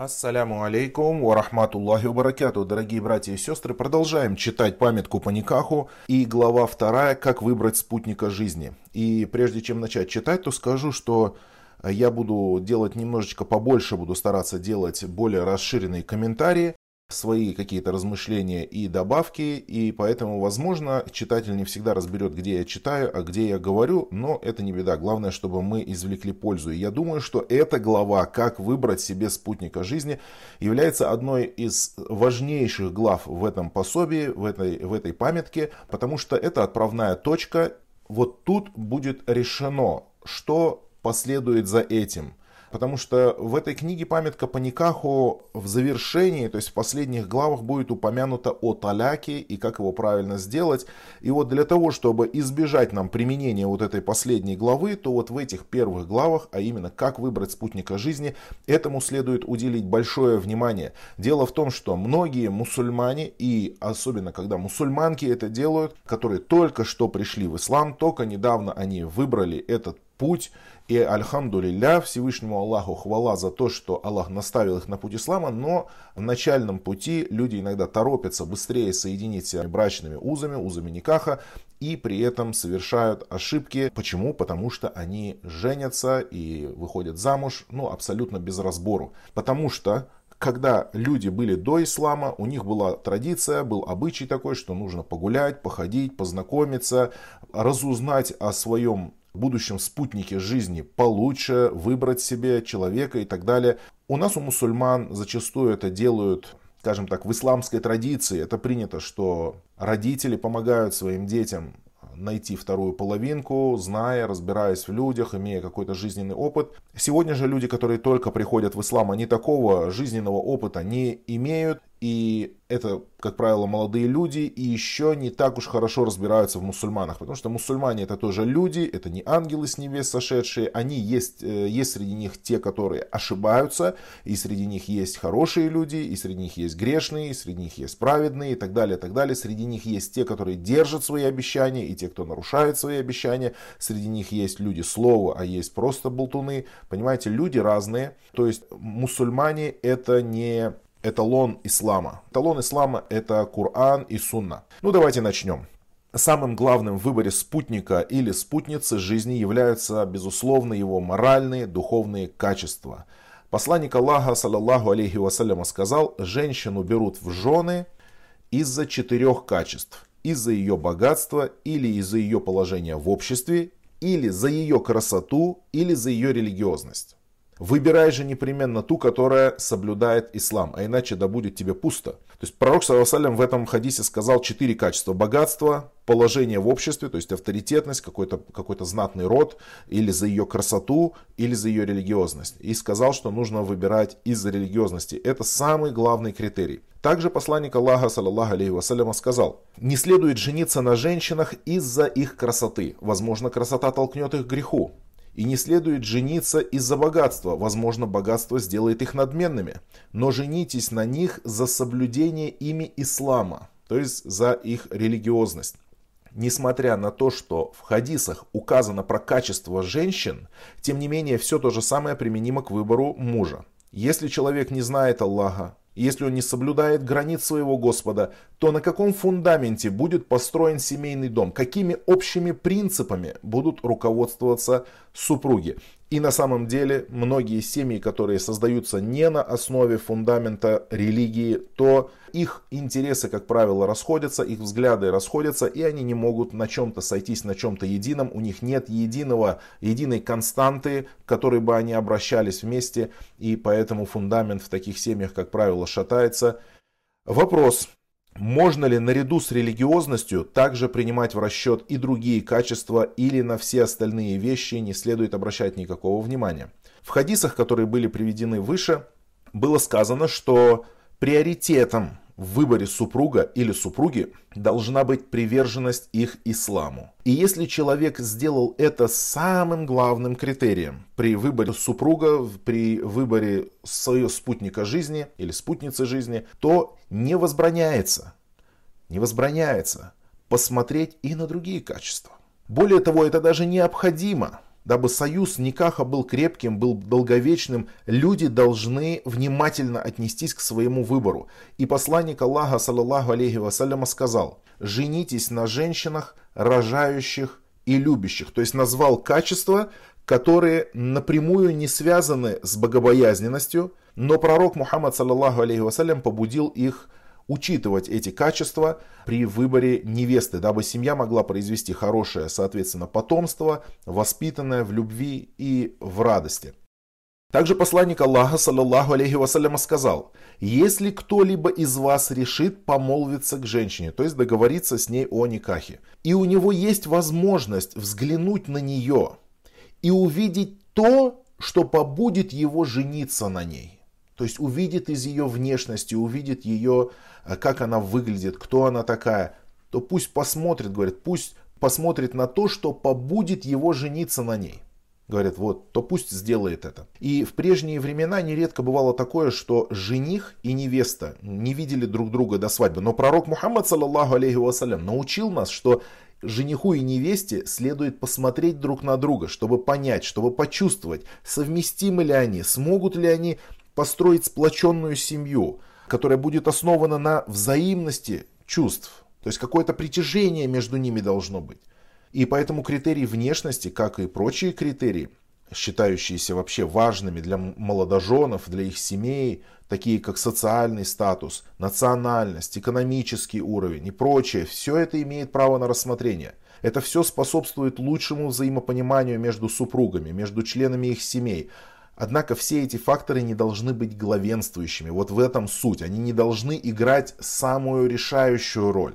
Ассаляму алейкум ва рахматуллахи ва баракату. Дорогие братья и сестры, продолжаем читать памятку по Никаху и глава вторая «Как выбрать спутника жизни». И прежде чем начать читать, то скажу, что я буду делать немножечко побольше, буду стараться делать более расширенные комментарии, свои какие-то размышления и добавки, и поэтому, возможно, читатель не всегда разберет, где я читаю, а где я говорю, но это не беда. Главное, чтобы мы извлекли пользу. И я думаю, что эта глава «Как выбрать себе спутника жизни» является одной из важнейших глав в этом пособии, в этой, в этой памятке, потому что это отправная точка. Вот тут будет решено, что последует за этим – Потому что в этой книге «Памятка по Никаху» в завершении, то есть в последних главах будет упомянуто о таляке и как его правильно сделать. И вот для того, чтобы избежать нам применения вот этой последней главы, то вот в этих первых главах, а именно как выбрать спутника жизни, этому следует уделить большое внимание. Дело в том, что многие мусульмане, и особенно когда мусульманки это делают, которые только что пришли в ислам, только недавно они выбрали этот путь. И альхамдулилля, Всевышнему Аллаху хвала за то, что Аллах наставил их на путь ислама, но в начальном пути люди иногда торопятся быстрее соединить себя брачными узами, узами никаха, и при этом совершают ошибки. Почему? Потому что они женятся и выходят замуж, ну, абсолютно без разбору. Потому что когда люди были до ислама, у них была традиция, был обычай такой, что нужно погулять, походить, познакомиться, разузнать о своем будущем спутнике жизни получше, выбрать себе человека и так далее. У нас, у мусульман, зачастую это делают скажем так, в исламской традиции это принято, что родители помогают своим детям найти вторую половинку, зная, разбираясь в людях, имея какой-то жизненный опыт. Сегодня же люди, которые только приходят в ислам, они такого жизненного опыта не имеют, и это, как правило, молодые люди и еще не так уж хорошо разбираются в мусульманах, потому что мусульмане это тоже люди, это не ангелы с небес сошедшие, они есть, э, есть среди них те, которые ошибаются, и среди них есть хорошие люди, и среди них есть грешные, и среди них есть праведные, и так далее, и так далее. Среди них есть те, которые держат свои обещания, и те, кто нарушает свои обещания. Среди них есть люди слова, а есть просто болтуны. Понимаете, люди разные. То есть мусульмане это не эталон ислама. Эталон ислама это Коран и Сунна. Ну давайте начнем. Самым главным в выборе спутника или спутницы жизни являются, безусловно, его моральные, духовные качества. Посланник Аллаха, саллаллаху алейхи вассаляма, сказал, женщину берут в жены из-за четырех качеств. Из-за ее богатства или из-за ее положения в обществе, или за ее красоту, или за ее религиозность. Выбирай же непременно ту, которая соблюдает ислам, а иначе да будет тебе пусто. То есть пророк, саллиллаху в этом хадисе сказал четыре качества. Богатство, положение в обществе, то есть авторитетность, какой-то какой знатный род, или за ее красоту, или за ее религиозность. И сказал, что нужно выбирать из-за религиозности. Это самый главный критерий. Также посланник Аллаха, саллаллаху алейхи вассаляма, сказал, не следует жениться на женщинах из-за их красоты. Возможно, красота толкнет их к греху. И не следует жениться из-за богатства, возможно, богатство сделает их надменными. Но женитесь на них за соблюдение ими ислама, то есть за их религиозность. Несмотря на то, что в хадисах указано про качество женщин, тем не менее все то же самое применимо к выбору мужа. Если человек не знает Аллаха, если он не соблюдает границ своего Господа, то на каком фундаменте будет построен семейный дом? Какими общими принципами будут руководствоваться супруги? И на самом деле многие семьи, которые создаются не на основе фундамента религии, то их интересы, как правило, расходятся, их взгляды расходятся, и они не могут на чем-то сойтись, на чем-то едином. У них нет единого, единой константы, к которой бы они обращались вместе, и поэтому фундамент в таких семьях, как правило, шатается. Вопрос, можно ли наряду с религиозностью также принимать в расчет и другие качества или на все остальные вещи не следует обращать никакого внимания? В хадисах, которые были приведены выше, было сказано, что приоритетом в выборе супруга или супруги должна быть приверженность их исламу. И если человек сделал это самым главным критерием при выборе супруга, при выборе своего спутника жизни или спутницы жизни, то не возбраняется, не возбраняется посмотреть и на другие качества. Более того, это даже необходимо. Дабы союз Никаха был крепким, был долговечным, люди должны внимательно отнестись к своему выбору. И посланник Аллаха, саллаллаху алейхи вассаляма, сказал, женитесь на женщинах, рожающих и любящих. То есть назвал качества, которые напрямую не связаны с богобоязненностью, но пророк Мухаммад, саллаллаху алейхи вассалям, побудил их учитывать эти качества при выборе невесты, дабы семья могла произвести хорошее, соответственно, потомство, воспитанное в любви и в радости. Также посланник Аллаха, саллаллаху алейхи вассаляма, сказал, если кто-либо из вас решит помолвиться к женщине, то есть договориться с ней о никахе, и у него есть возможность взглянуть на нее и увидеть то, что побудет его жениться на ней, то есть увидит из ее внешности, увидит ее, э, как она выглядит, кто она такая, то пусть посмотрит, говорит, пусть посмотрит на то, что побудит его жениться на ней. Говорят, вот, то пусть сделает это. И в прежние времена нередко бывало такое, что жених и невеста не видели друг друга до свадьбы. Но пророк Мухаммад, саллаллаху алейхи вассалям, научил нас, что жениху и невесте следует посмотреть друг на друга, чтобы понять, чтобы почувствовать, совместимы ли они, смогут ли они построить сплоченную семью, которая будет основана на взаимности чувств. То есть какое-то притяжение между ними должно быть. И поэтому критерии внешности, как и прочие критерии, считающиеся вообще важными для молодоженов, для их семей, такие как социальный статус, национальность, экономический уровень и прочее, все это имеет право на рассмотрение. Это все способствует лучшему взаимопониманию между супругами, между членами их семей, Однако все эти факторы не должны быть главенствующими. Вот в этом суть. Они не должны играть самую решающую роль.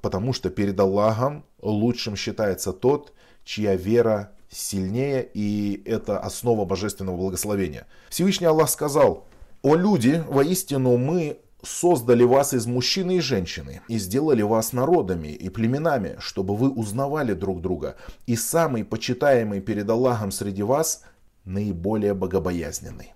Потому что перед Аллахом лучшим считается тот, чья вера сильнее, и это основа божественного благословения. Всевышний Аллах сказал, «О люди, воистину мы создали вас из мужчины и женщины, и сделали вас народами и племенами, чтобы вы узнавали друг друга. И самый почитаемый перед Аллахом среди вас наиболее богобоязненный.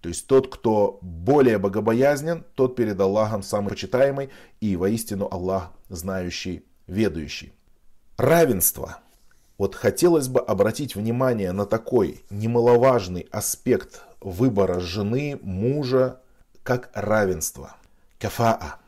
То есть тот, кто более богобоязнен, тот перед Аллахом самый почитаемый и воистину Аллах знающий, ведающий. Равенство. Вот хотелось бы обратить внимание на такой немаловажный аспект выбора жены, мужа, как равенство. Кафаа.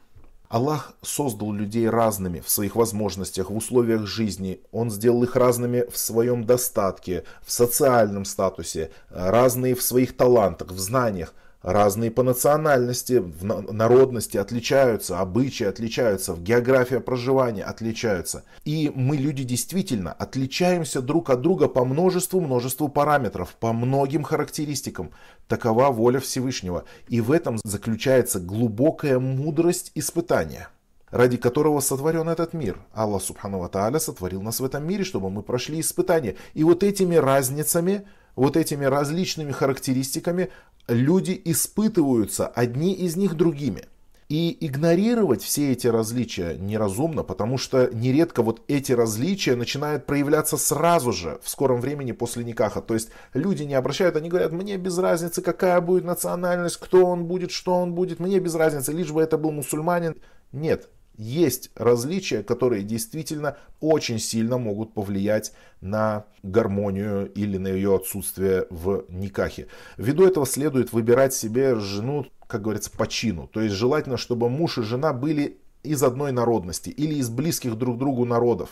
Аллах создал людей разными в своих возможностях, в условиях жизни. Он сделал их разными в своем достатке, в социальном статусе, разные в своих талантах, в знаниях разные по национальности, в народности отличаются, обычаи отличаются, география проживания отличаются. И мы, люди, действительно отличаемся друг от друга по множеству, множеству параметров, по многим характеристикам. Такова воля Всевышнего. И в этом заключается глубокая мудрость испытания ради которого сотворен этот мир. Аллах Субхану Тааля сотворил нас в этом мире, чтобы мы прошли испытания. И вот этими разницами, вот этими различными характеристиками люди испытываются одни из них другими. И игнорировать все эти различия неразумно, потому что нередко вот эти различия начинают проявляться сразу же, в скором времени после Никаха. То есть люди не обращают, они говорят, мне без разницы, какая будет национальность, кто он будет, что он будет, мне без разницы, лишь бы это был мусульманин. Нет, есть различия, которые действительно очень сильно могут повлиять на гармонию или на ее отсутствие в никахе. Ввиду этого следует выбирать себе жену, как говорится, по чину. То есть желательно, чтобы муж и жена были из одной народности или из близких друг другу народов.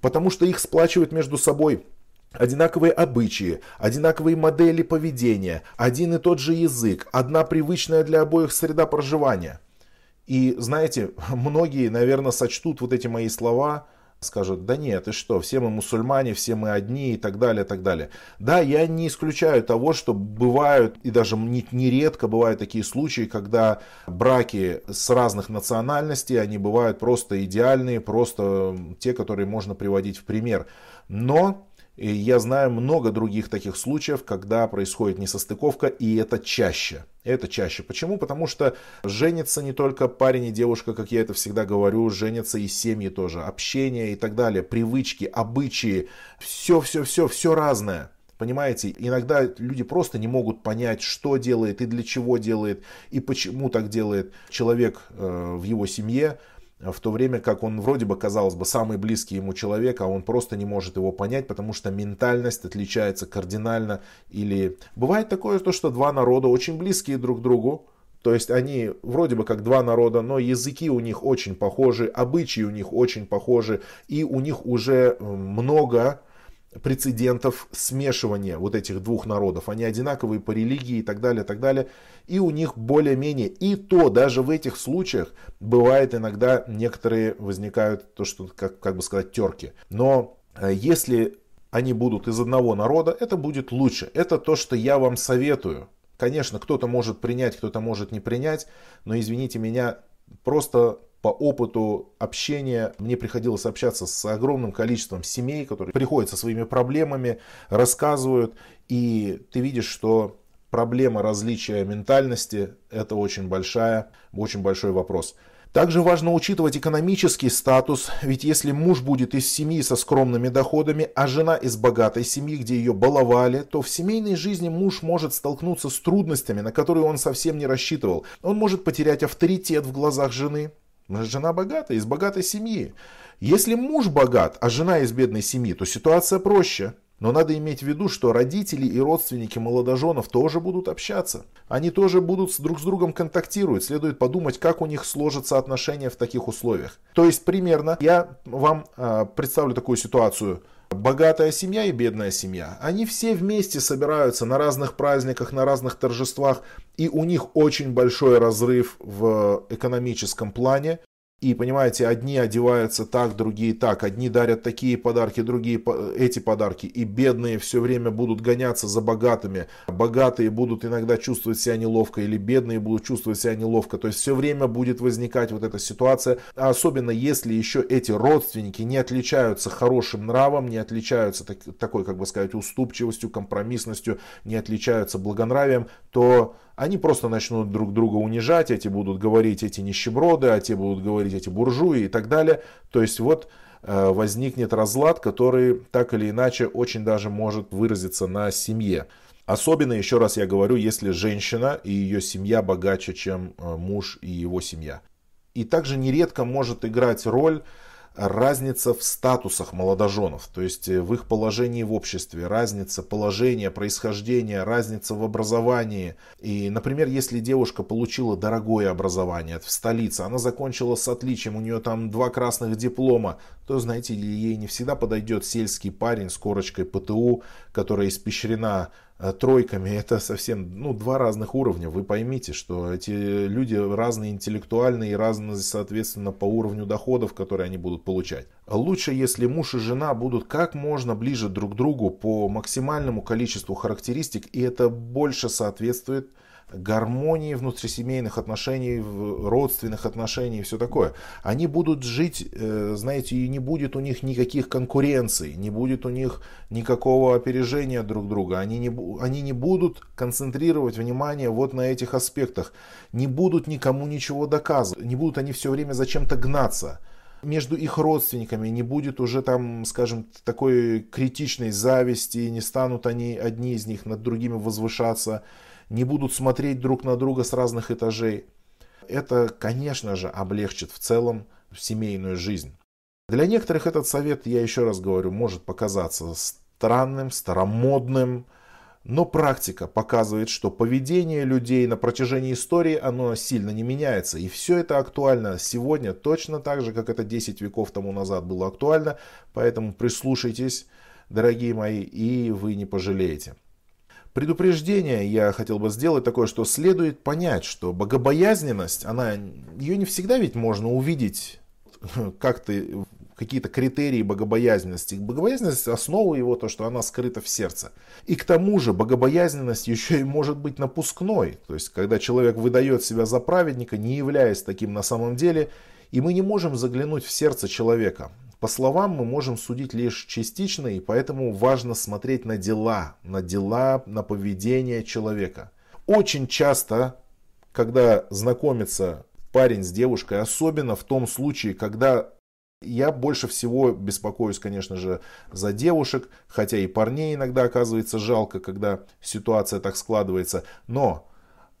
Потому что их сплачивают между собой Одинаковые обычаи, одинаковые модели поведения, один и тот же язык, одна привычная для обоих среда проживания – и знаете, многие, наверное, сочтут вот эти мои слова, скажут, да нет, и что, все мы мусульмане, все мы одни и так далее, и так далее. Да, я не исключаю того, что бывают, и даже нередко бывают такие случаи, когда браки с разных национальностей, они бывают просто идеальные, просто те, которые можно приводить в пример. Но я знаю много других таких случаев, когда происходит несостыковка, и это чаще. Это чаще. Почему? Потому что женится не только парень и девушка, как я это всегда говорю, женятся и семьи тоже, общение и так далее, привычки, обычаи, все-все-все, все разное. Понимаете, иногда люди просто не могут понять, что делает и для чего делает, и почему так делает человек э, в его семье. В то время как он вроде бы, казалось бы, самый близкий ему человек, а он просто не может его понять, потому что ментальность отличается кардинально. Или бывает такое, то, что два народа очень близкие друг к другу, то есть они вроде бы как два народа, но языки у них очень похожи, обычаи у них очень похожи, и у них уже много прецедентов смешивания вот этих двух народов. Они одинаковые по религии и так далее, и так далее. И у них более-менее, и то даже в этих случаях бывает иногда некоторые возникают, то что, как, как бы сказать, терки. Но э, если они будут из одного народа, это будет лучше. Это то, что я вам советую. Конечно, кто-то может принять, кто-то может не принять, но извините меня, просто по опыту общения мне приходилось общаться с огромным количеством семей, которые приходят со своими проблемами, рассказывают, и ты видишь, что проблема различия ментальности – это очень большая, очень большой вопрос. Также важно учитывать экономический статус, ведь если муж будет из семьи со скромными доходами, а жена из богатой семьи, где ее баловали, то в семейной жизни муж может столкнуться с трудностями, на которые он совсем не рассчитывал. Он может потерять авторитет в глазах жены, Жена богатая, из богатой семьи. Если муж богат, а жена из бедной семьи, то ситуация проще. Но надо иметь в виду, что родители и родственники молодоженов тоже будут общаться. Они тоже будут друг с другом контактировать. Следует подумать, как у них сложатся отношения в таких условиях. То есть примерно я вам э, представлю такую ситуацию. Богатая семья и бедная семья. Они все вместе собираются на разных праздниках, на разных торжествах, и у них очень большой разрыв в экономическом плане. И понимаете, одни одеваются так, другие так, одни дарят такие подарки, другие эти подарки, и бедные все время будут гоняться за богатыми, богатые будут иногда чувствовать себя неловко, или бедные будут чувствовать себя неловко, то есть все время будет возникать вот эта ситуация, а особенно если еще эти родственники не отличаются хорошим нравом, не отличаются так, такой, как бы сказать, уступчивостью, компромиссностью, не отличаются благонравием, то они просто начнут друг друга унижать, эти будут говорить эти нищеброды, а те будут говорить эти буржуи и так далее. То есть вот э, возникнет разлад, который так или иначе очень даже может выразиться на семье. Особенно, еще раз я говорю, если женщина и ее семья богаче, чем э, муж и его семья. И также нередко может играть роль разница в статусах молодоженов, то есть э, в их положении в обществе, разница положения, происхождения, разница в образовании. И, например, если девушка получила дорогое образование в столице, она закончила с отличием, у нее там два красных диплома, то, знаете, ей не всегда подойдет сельский парень с корочкой ПТУ, которая испещрена тройками, это совсем ну, два разных уровня. Вы поймите, что эти люди разные интеллектуальные и разные, соответственно, по уровню доходов, которые они будут получать. Лучше, если муж и жена будут как можно ближе друг к другу по максимальному количеству характеристик, и это больше соответствует гармонии внутрисемейных отношений, родственных отношений и все такое. Они будут жить, э, знаете, и не будет у них никаких конкуренций, не будет у них никакого опережения друг друга. Они не, они не будут концентрировать внимание вот на этих аспектах, не будут никому ничего доказывать, не будут они все время зачем-то гнаться между их родственниками не будет уже там, скажем, такой критичной зависти, не станут они одни из них над другими возвышаться не будут смотреть друг на друга с разных этажей. Это, конечно же, облегчит в целом семейную жизнь. Для некоторых этот совет, я еще раз говорю, может показаться странным, старомодным, но практика показывает, что поведение людей на протяжении истории, оно сильно не меняется. И все это актуально сегодня точно так же, как это 10 веков тому назад было актуально. Поэтому прислушайтесь, дорогие мои, и вы не пожалеете. Предупреждение я хотел бы сделать такое, что следует понять, что богобоязненность, она, ее не всегда ведь можно увидеть как ты какие-то критерии богобоязненности. Богобоязненность, основа его то, что она скрыта в сердце. И к тому же богобоязненность еще и может быть напускной. То есть, когда человек выдает себя за праведника, не являясь таким на самом деле, и мы не можем заглянуть в сердце человека. По словам мы можем судить лишь частично, и поэтому важно смотреть на дела, на дела, на поведение человека. Очень часто, когда знакомится парень с девушкой, особенно в том случае, когда я больше всего беспокоюсь, конечно же, за девушек, хотя и парней иногда оказывается жалко, когда ситуация так складывается. Но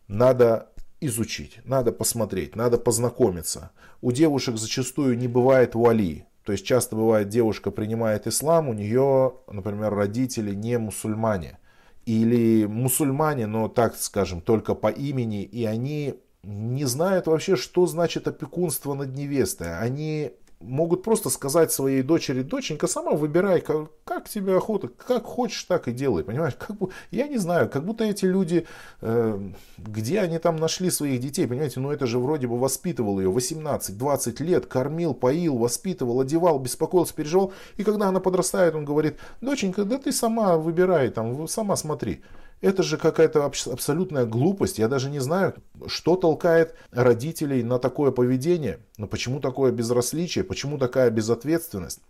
надо изучить, надо посмотреть, надо познакомиться. У девушек зачастую не бывает вуали. То есть часто бывает, девушка принимает ислам, у нее, например, родители не мусульмане. Или мусульмане, но так скажем, только по имени, и они не знают вообще, что значит опекунство над невестой. Они могут просто сказать своей дочери, доченька, сама выбирай, как, как тебе охота, как хочешь, так и делай, понимаешь? Как бы, я не знаю, как будто эти люди, э, где они там нашли своих детей, понимаете, ну это же вроде бы воспитывал ее 18-20 лет, кормил, поил, воспитывал, одевал, беспокоился, переживал, и когда она подрастает, он говорит, доченька, да ты сама выбирай, там, сама смотри. Это же какая-то абсолютная глупость. Я даже не знаю, что толкает родителей на такое поведение. Но почему такое безразличие, почему такая безответственность.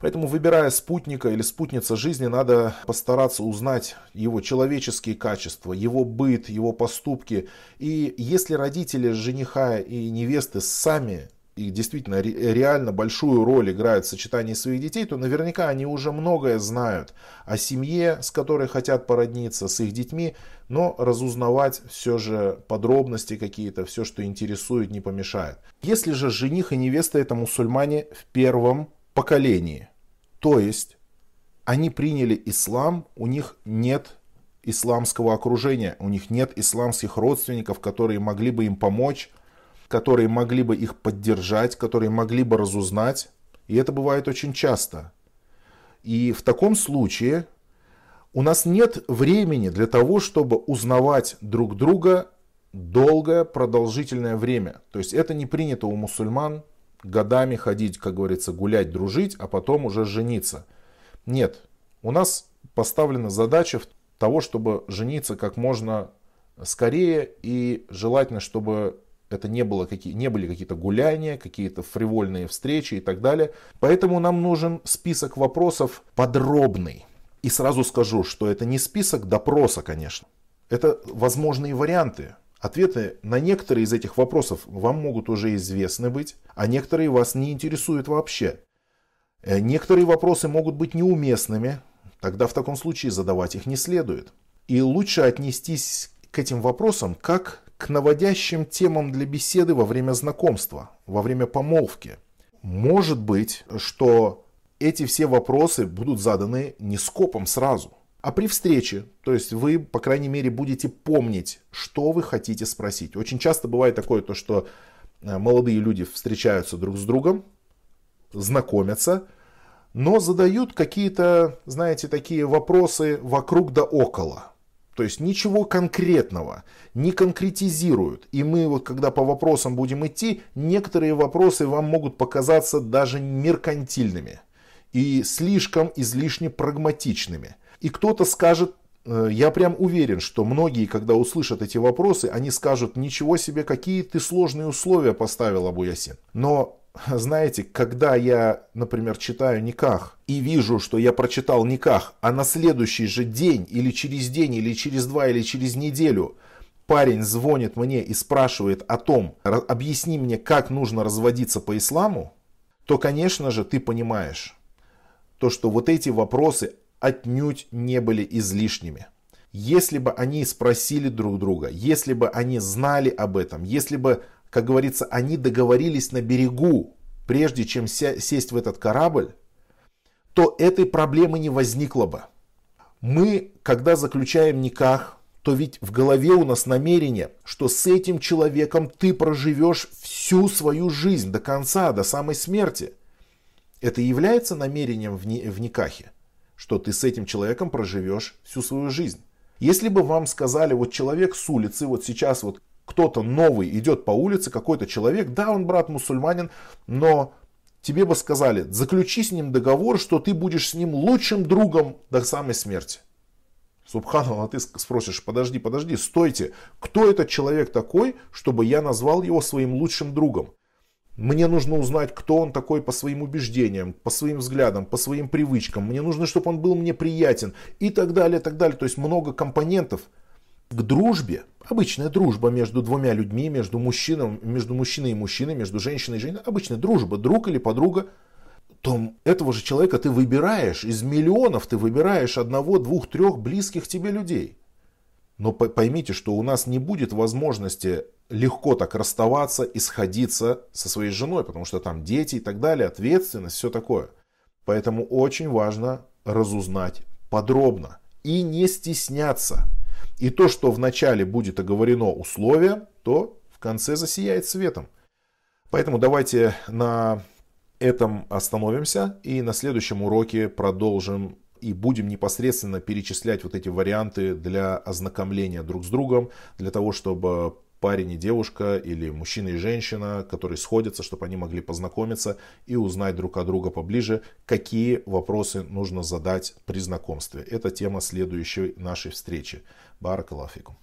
Поэтому, выбирая спутника или спутница жизни, надо постараться узнать его человеческие качества, его быт, его поступки. И если родители жениха и невесты сами и действительно реально большую роль играют в сочетании своих детей, то наверняка они уже многое знают о семье, с которой хотят породниться, с их детьми, но разузнавать все же подробности какие-то, все, что интересует, не помешает. Если же жених и невеста это мусульмане в первом поколении, то есть они приняли ислам, у них нет исламского окружения, у них нет исламских родственников, которые могли бы им помочь, которые могли бы их поддержать, которые могли бы разузнать. И это бывает очень часто. И в таком случае у нас нет времени для того, чтобы узнавать друг друга долгое продолжительное время. То есть это не принято у мусульман годами ходить, как говорится, гулять, дружить, а потом уже жениться. Нет, у нас поставлена задача того, чтобы жениться как можно скорее и желательно, чтобы это не, было какие, не были какие-то гуляния, какие-то фривольные встречи и так далее. Поэтому нам нужен список вопросов подробный. И сразу скажу, что это не список допроса, конечно. Это возможные варианты. Ответы на некоторые из этих вопросов вам могут уже известны быть, а некоторые вас не интересуют вообще. Э, некоторые вопросы могут быть неуместными, тогда в таком случае задавать их не следует. И лучше отнестись к этим вопросам как к наводящим темам для беседы во время знакомства, во время помолвки. Может быть, что эти все вопросы будут заданы не скопом сразу, а при встрече. То есть вы, по крайней мере, будете помнить, что вы хотите спросить. Очень часто бывает такое, то, что э, молодые люди встречаются друг с другом, знакомятся, но задают какие-то, знаете, такие вопросы вокруг да около. То есть ничего конкретного не конкретизируют. И мы вот когда по вопросам будем идти, некоторые вопросы вам могут показаться даже меркантильными и слишком излишне прагматичными. И кто-то скажет, э, я прям уверен, что многие, когда услышат эти вопросы, они скажут, ничего себе, какие ты сложные условия поставил, Абу Ясин. Но знаете, когда я, например, читаю Никах и вижу, что я прочитал Никах, а на следующий же день или через день, или через два, или через неделю парень звонит мне и спрашивает о том, объясни мне, как нужно разводиться по исламу, то, конечно же, ты понимаешь, то, что вот эти вопросы отнюдь не были излишними. Если бы они спросили друг друга, если бы они знали об этом, если бы как говорится, они договорились на берегу, прежде чем сесть в этот корабль, то этой проблемы не возникло бы. Мы, когда заключаем никах, то ведь в голове у нас намерение, что с этим человеком ты проживешь всю свою жизнь до конца, до самой смерти. Это является намерением в, никахе, что ты с этим человеком проживешь всю свою жизнь. Если бы вам сказали, вот человек с улицы, вот сейчас вот кто-то новый идет по улице, какой-то человек, да, он брат мусульманин, но тебе бы сказали, заключи с ним договор, что ты будешь с ним лучшим другом до самой смерти. Субханаллах, ты спросишь, подожди, подожди, стойте, кто этот человек такой, чтобы я назвал его своим лучшим другом? Мне нужно узнать, кто он такой по своим убеждениям, по своим взглядам, по своим привычкам. Мне нужно, чтобы он был мне приятен и так далее, и так далее. То есть много компонентов – к дружбе, обычная дружба между двумя людьми, между, мужчином, между мужчиной и мужчиной, между женщиной и женщиной, обычная дружба, друг или подруга, то этого же человека ты выбираешь, из миллионов ты выбираешь одного, двух, трех близких тебе людей. Но поймите, что у нас не будет возможности легко так расставаться и сходиться со своей женой, потому что там дети и так далее, ответственность, все такое. Поэтому очень важно разузнать подробно и не стесняться. И то, что вначале будет оговорено условие, то в конце засияет светом. Поэтому давайте на этом остановимся и на следующем уроке продолжим и будем непосредственно перечислять вот эти варианты для ознакомления друг с другом, для того, чтобы парень и девушка или мужчина и женщина, которые сходятся, чтобы они могли познакомиться и узнать друг от друга поближе, какие вопросы нужно задать при знакомстве. Это тема следующей нашей встречи. Баракалафикум.